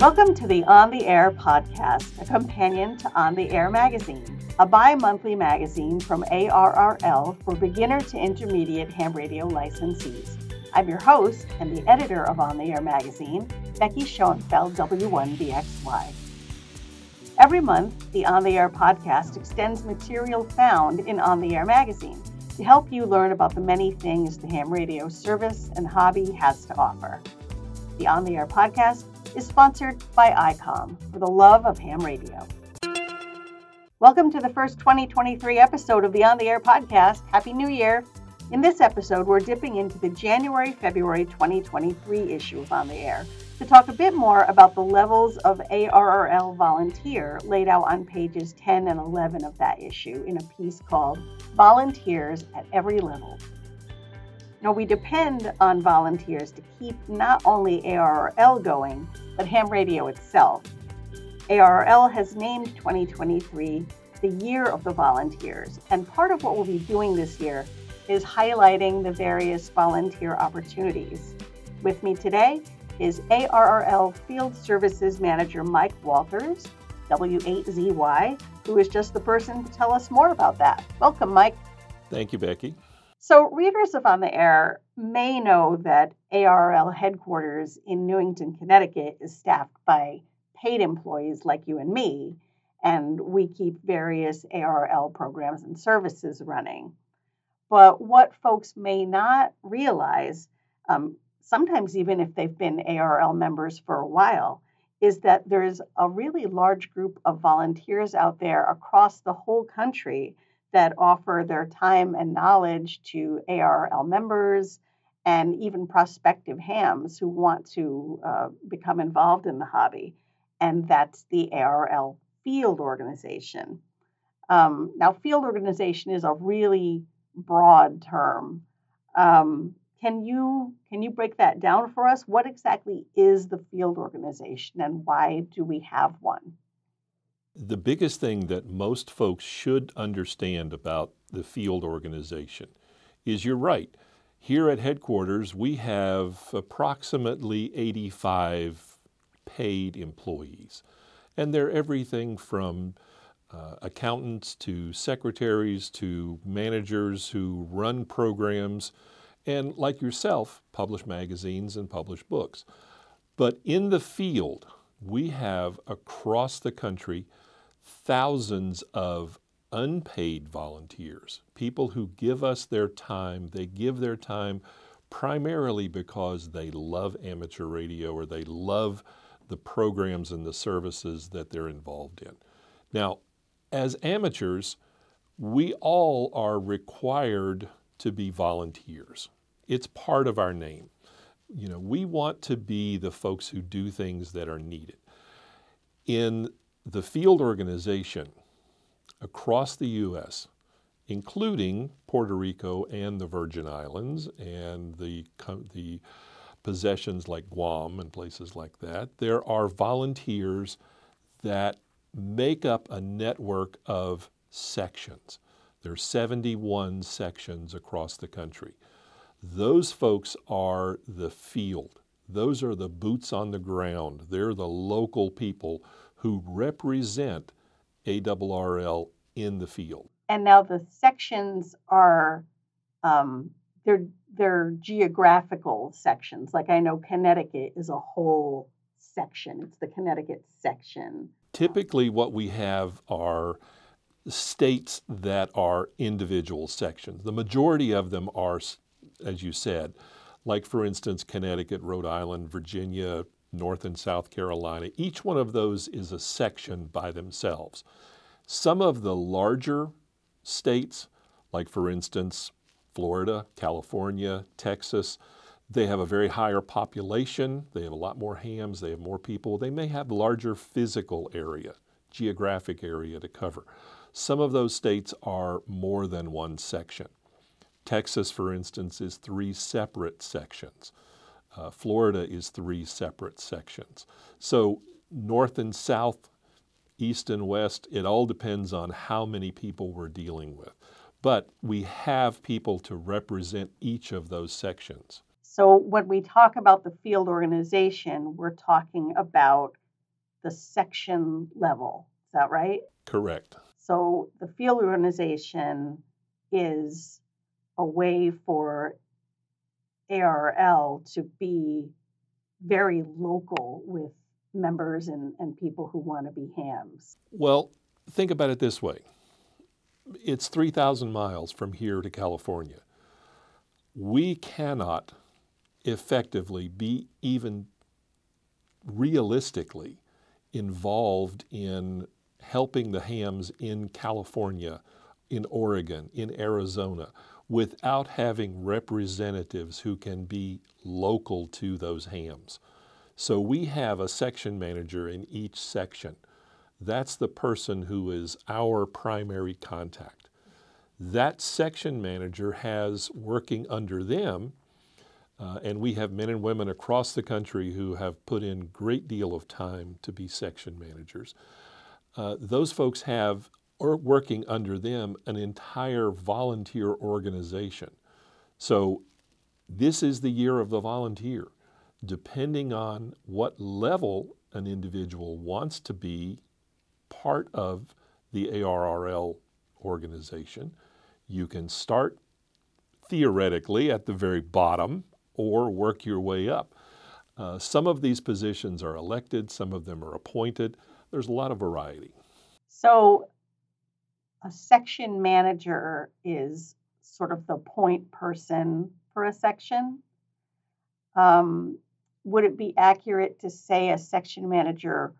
Welcome to the On the Air podcast, a companion to On the Air magazine, a bi monthly magazine from ARRL for beginner to intermediate ham radio licensees. I'm your host and the editor of On the Air magazine, Becky Schoenfeld, W1BXY. Every month, the On the Air podcast extends material found in On the Air magazine to help you learn about the many things the ham radio service and hobby has to offer. The On the Air podcast is sponsored by ICOM for the love of ham radio. Welcome to the first 2023 episode of the On the Air podcast. Happy New Year! In this episode, we're dipping into the January February 2023 issue of On the Air to talk a bit more about the levels of ARRL volunteer laid out on pages 10 and 11 of that issue in a piece called Volunteers at Every Level now, we depend on volunteers to keep not only ARRL going, but ham radio itself. ARRL has named 2023 the Year of the Volunteers, and part of what we'll be doing this year is highlighting the various volunteer opportunities. With me today is ARRL Field Services Manager Mike Walters, W8ZY, who is just the person to tell us more about that. Welcome, Mike. Thank you, Becky. So, readers of On the Air may know that ARRL headquarters in Newington, Connecticut is staffed by paid employees like you and me, and we keep various ARRL programs and services running. But what folks may not realize, um, sometimes even if they've been ARRL members for a while, is that there's a really large group of volunteers out there across the whole country that offer their time and knowledge to ARRL members and even prospective hams who want to uh, become involved in the hobby. And that's the ARRL field organization. Um, now, field organization is a really broad term. Um, can you can you break that down for us? What exactly is the field organization, and why do we have one? The biggest thing that most folks should understand about the field organization is you're right. Here at headquarters, we have approximately 85 paid employees, and they're everything from uh, accountants to secretaries to managers who run programs and, like yourself, publish magazines and publish books. But in the field, we have across the country thousands of unpaid volunteers, people who give us their time. They give their time primarily because they love amateur radio or they love the programs and the services that they're involved in. Now, as amateurs, we all are required to be volunteers. It's part of our name. You know, we want to be the folks who do things that are needed. In the field organization across the U.S., including Puerto Rico and the Virgin Islands and the, the possessions like Guam and places like that, there are volunteers that make up a network of sections. There are 71 sections across the country. Those folks are the field. Those are the boots on the ground. They're the local people who represent ARRL in the field. And now the sections are um, they're they're geographical sections. Like I know Connecticut is a whole section. It's the Connecticut section. Typically, what we have are states that are individual sections. The majority of them are, as you said, like for instance, Connecticut, Rhode Island, Virginia, North and South Carolina. Each one of those is a section by themselves. Some of the larger states, like for instance, Florida, California, Texas, they have a very higher population, they have a lot more hams, they have more people, they may have larger physical area, geographic area to cover. Some of those states are more than one section. Texas, for instance, is three separate sections. Uh, Florida is three separate sections. So north and south, east and west, it all depends on how many people we're dealing with. But we have people to represent each of those sections. So when we talk about the field organization, we're talking about the section level. Is that right? Correct. So the field organization is a way for ARRL to be very local with members and, and people who want to be hams. Well, think about it this way it's 3,000 miles from here to California. We cannot effectively be even realistically involved in helping the hams in California, in Oregon, in Arizona, without having representatives who can be local to those hams. So we have a section manager in each section. That's the person who is our primary contact. That section manager has working under them, uh, and we have men and women across the country who have put in great deal of time to be section managers. Uh, those folks have or working under them an entire volunteer organization. So this is the year of the volunteer depending on what level an individual wants to be part of the ARRL organization, you can start theoretically at the very bottom or work your way up. Uh, some of these positions are elected, some of them are appointed. There's a lot of variety. So, a section manager is sort of the point person for a section. Um, would it be accurate to say a section manager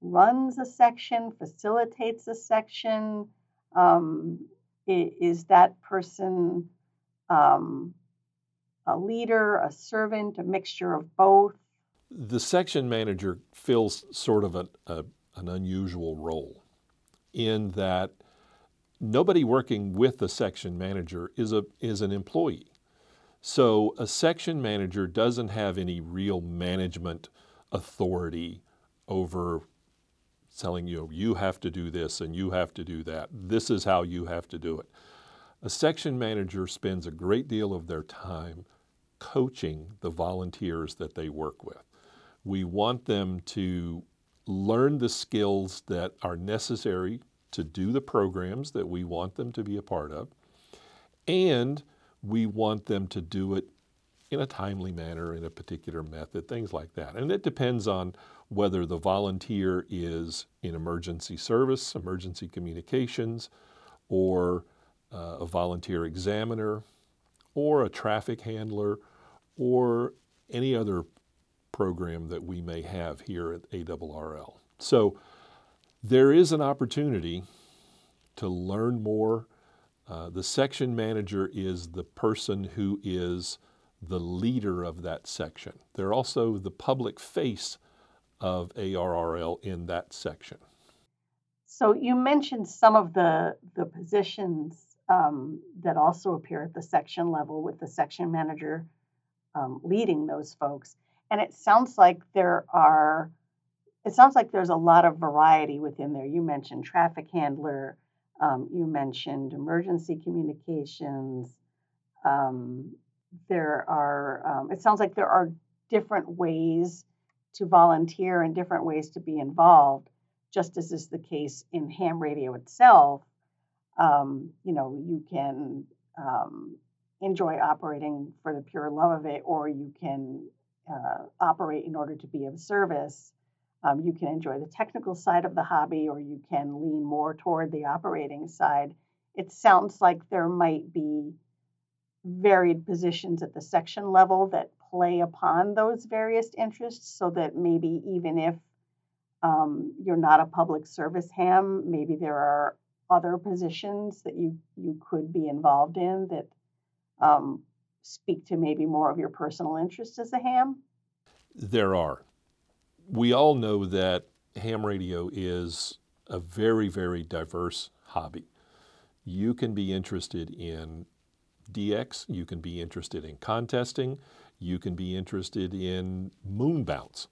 runs a section, facilitates a section? Um, is that person um, a leader, a servant, a mixture of both? The section manager fills sort of a, a, an unusual role in that nobody working with a section manager is, a, is an employee. So a section manager doesn't have any real management authority over telling you, you have to do this and you have to do that. This is how you have to do it. A section manager spends a great deal of their time coaching the volunteers that they work with. We want them to learn the skills that are necessary to do the programs that we want them to be a part of and we want them to do it in a timely manner, in a particular method, things like that. And it depends on whether the volunteer is in emergency service, emergency communications, or uh, a volunteer examiner, or a traffic handler, or any other program that we may have here at ARRL. So there is an opportunity to learn more uh, the section manager is the person who is the leader of that section. They're also the public face of ARRL in that section. So you mentioned some of the the positions um, that also appear at the section level with the section manager um, leading those folks, and it sounds like there are. It sounds like there's a lot of variety within there. You mentioned traffic handler, um, you mentioned emergency communications. Um, there are, um, it sounds like there are different ways to volunteer and different ways to be involved, just as is the case in ham radio itself. Um, you know, you can um, enjoy operating for the pure love of it, or you can uh, operate in order to be of service. Um, you can enjoy the technical side of the hobby or you can lean more toward the operating side. It sounds like there might be varied positions at the section level that play upon those various interests so that maybe even if um, you're not a public service ham, maybe there are other positions that you, you could be involved in that um, speak to maybe more of your personal interest as a ham? There are we all know that ham radio is a very, very diverse hobby. You can be interested in DX, you can be interested in contesting, you can be interested in moon bounce.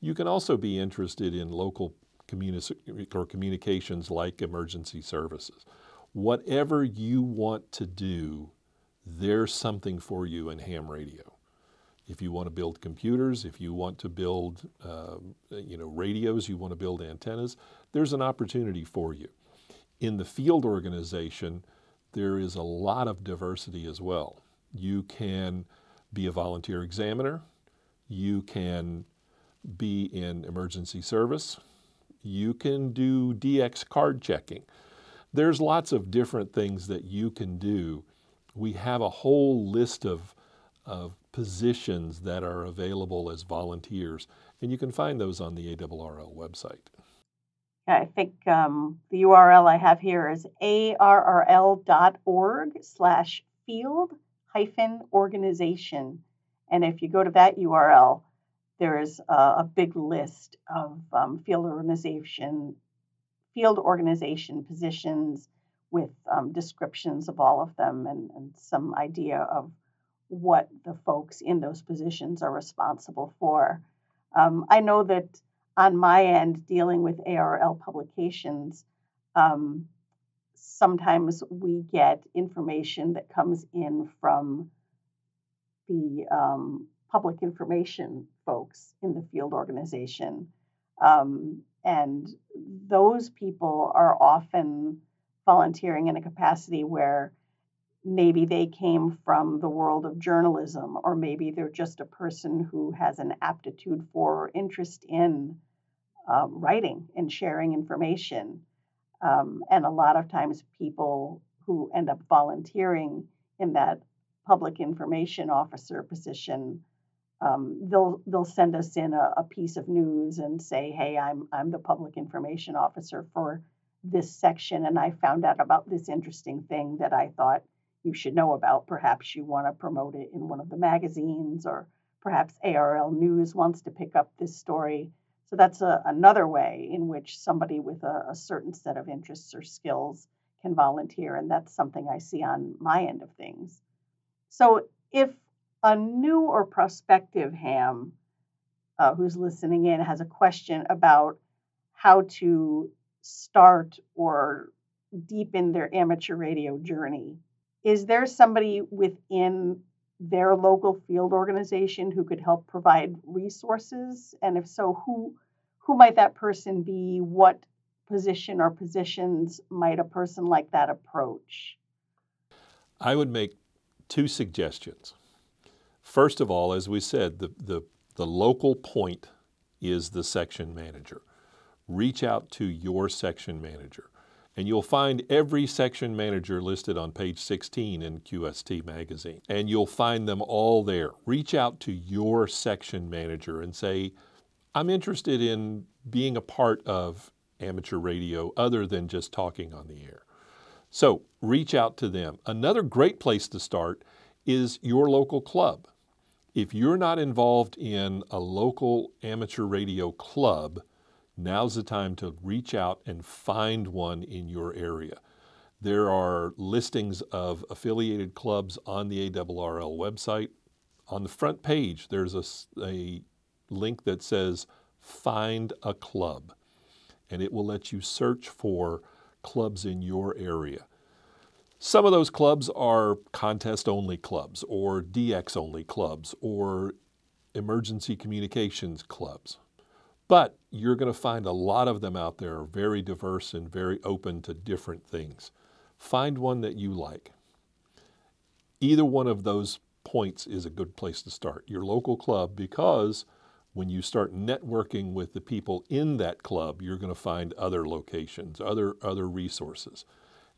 You can also be interested in local communi- or communications like emergency services. Whatever you want to do, there's something for you in ham radio. If you want to build computers, if you want to build, uh, you know, radios, you want to build antennas, there's an opportunity for you. In the field organization, there is a lot of diversity as well. You can be a volunteer examiner, you can be in emergency service, you can do DX card checking. There's lots of different things that you can do. We have a whole list of, of positions that are available as volunteers, and you can find those on the ARRL website. I think um, the URL I have here is arrl.org slash field hyphen organization. And if you go to that URL, there is a, a big list of um, field organization field organization positions with um, descriptions of all of them and, and some idea of what the folks in those positions are responsible for. Um, I know that on my end, dealing with ARRL publications, um, sometimes we get information that comes in from the um, public information folks in the field organization. Um, and those people are often volunteering in a capacity where maybe they came from the world of journalism, or maybe they're just a person who has an aptitude for or interest in um, writing and sharing information. Um, and a lot of times, people who end up volunteering in that public information officer position, um, they'll they'll send us in a, a piece of news and say, "Hey, I'm I'm the public information officer for this section, and I found out about this interesting thing that I thought you should know about. Perhaps you want to promote it in one of the magazines, or perhaps ARRL News wants to pick up this story. So that's a, another way in which somebody with a, a certain set of interests or skills can volunteer, and that's something I see on my end of things. So if a new or prospective ham uh, who's listening in has a question about how to start or deepen their amateur radio journey, is there somebody within their local field organization who could help provide resources? And if so, who who might that person be? What position or positions might a person like that approach? I would make two suggestions. First of all, as we said, the, the, the local point is the section manager. Reach out to your section manager. And you'll find every section manager listed on page 16 in QST magazine. And you'll find them all there. Reach out to your section manager and say, I'm interested in being a part of amateur radio other than just talking on the air. So reach out to them. Another great place to start is your local club. If you're not involved in a local amateur radio club, now's the time to reach out and find one in your area. There are listings of affiliated clubs on the ARRL website. On the front page, there's a, a link that says Find a Club, and it will let you search for clubs in your area. Some of those clubs are contest only clubs, or DX only clubs, or emergency communications clubs. But you're going to find a lot of them out there very diverse and very open to different things. Find one that you like. Either one of those points is a good place to start. Your local club, because when you start networking with the people in that club, you're going to find other locations, other, other resources.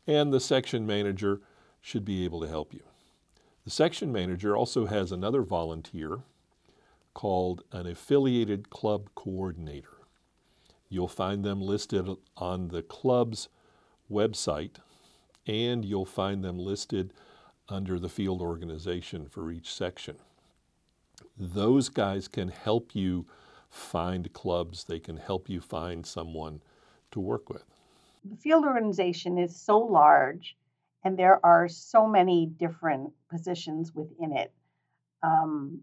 And the section manager should be able to help you. The section manager also has another volunteer called an affiliated club coordinator. You'll find them listed on the club's website, and you'll find them listed under the field organization for each section. Those guys can help you find clubs, they can help you find someone to work with. The field organization is so large and there are so many different positions within it. Um,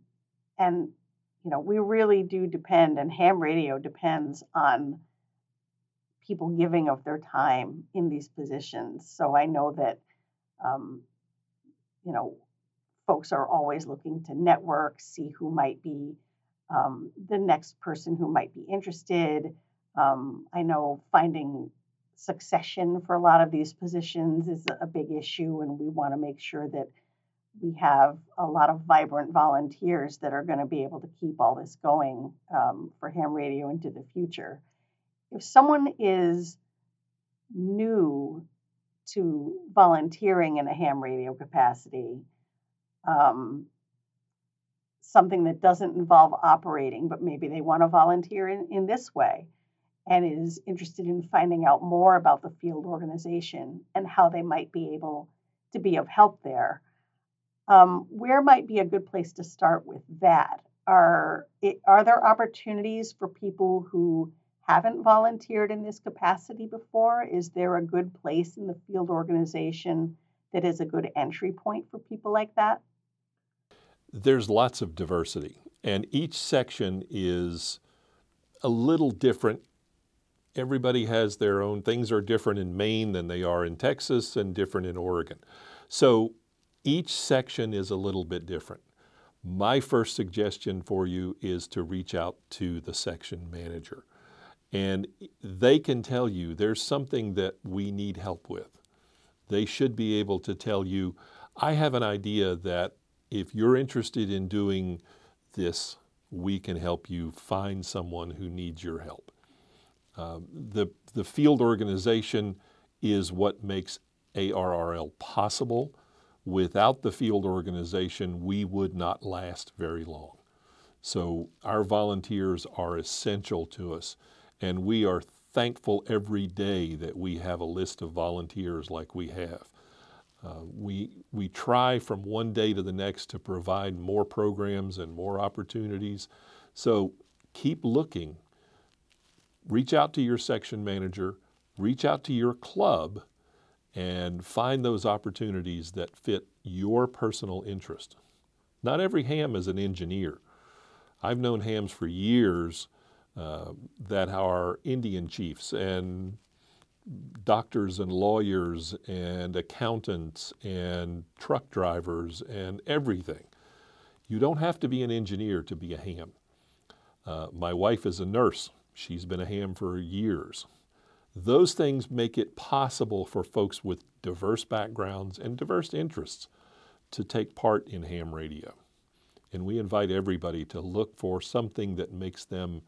and you know, we really do depend, and ham radio depends on people giving of their time in these positions. So I know that, um, you know, folks are always looking to network, see who might be um, the next person who might be interested. Um, I know finding succession for a lot of these positions is a big issue, and we want to make sure that we have a lot of vibrant volunteers that are going to be able to keep all this going um, for ham radio into the future. If someone is new to volunteering in a ham radio capacity, um, something that doesn't involve operating, but maybe they want to volunteer in, in this way and is interested in finding out more about the field organization and how they might be able to be of help there. Um, where might be a good place to start with that? Are, it, are there opportunities for people who haven't volunteered in this capacity before? Is there a good place in the field organization that is a good entry point for people like that? There's lots of diversity, and each section is a little different. Everybody has their own things are different in Maine than they are in Texas and different in Oregon. So each section is a little bit different. My first suggestion for you is to reach out to the section manager. And they can tell you there's something that we need help with. They should be able to tell you, I have an idea that if you're interested in doing this, we can help you find someone who needs your help. Um, the, the field organization is what makes ARRL possible. Without the field organization, we would not last very long. So our volunteers are essential to us, and we are thankful every day that we have a list of volunteers like we have. Uh, we, we try from one day to the next to provide more programs and more opportunities. So keep looking. Reach out to your section manager, reach out to your club, and find those opportunities that fit your personal interest. Not every ham is an engineer. I've known hams for years uh, that are Indian chiefs and doctors and lawyers and accountants and truck drivers and everything. You don't have to be an engineer to be a ham. Uh, my wife is a nurse. She's been a ham for years. Those things make it possible for folks with diverse backgrounds and diverse interests to take part in ham radio. And we invite everybody to look for something that makes them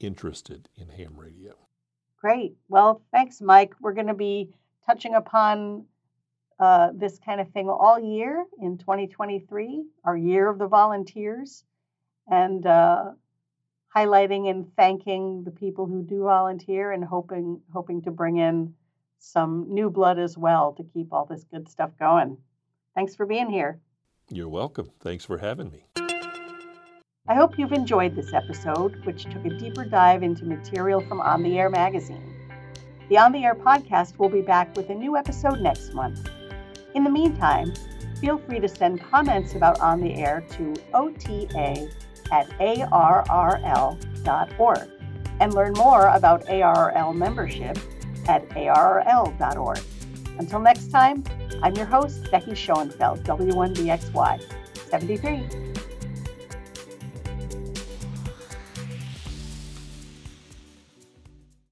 interested in ham radio. Great. Well, thanks, Mike. We're going to be touching upon uh, this kind of thing all year in 2023, our year of the volunteers, and uh, highlighting and thanking the people who do volunteer and hoping hoping to bring in some new blood as well to keep all this good stuff going. Thanks for being here. You're welcome. Thanks for having me. I hope you've enjoyed this episode, which took a deeper dive into material from On the Air magazine. The On the Air podcast will be back with a new episode next month. In the meantime, feel free to send comments about On the Air to ota at arrl.org and learn more about ARRL membership at arrl.org. Until next time, I'm your host, Becky Schoenfeld, W1BXY 73.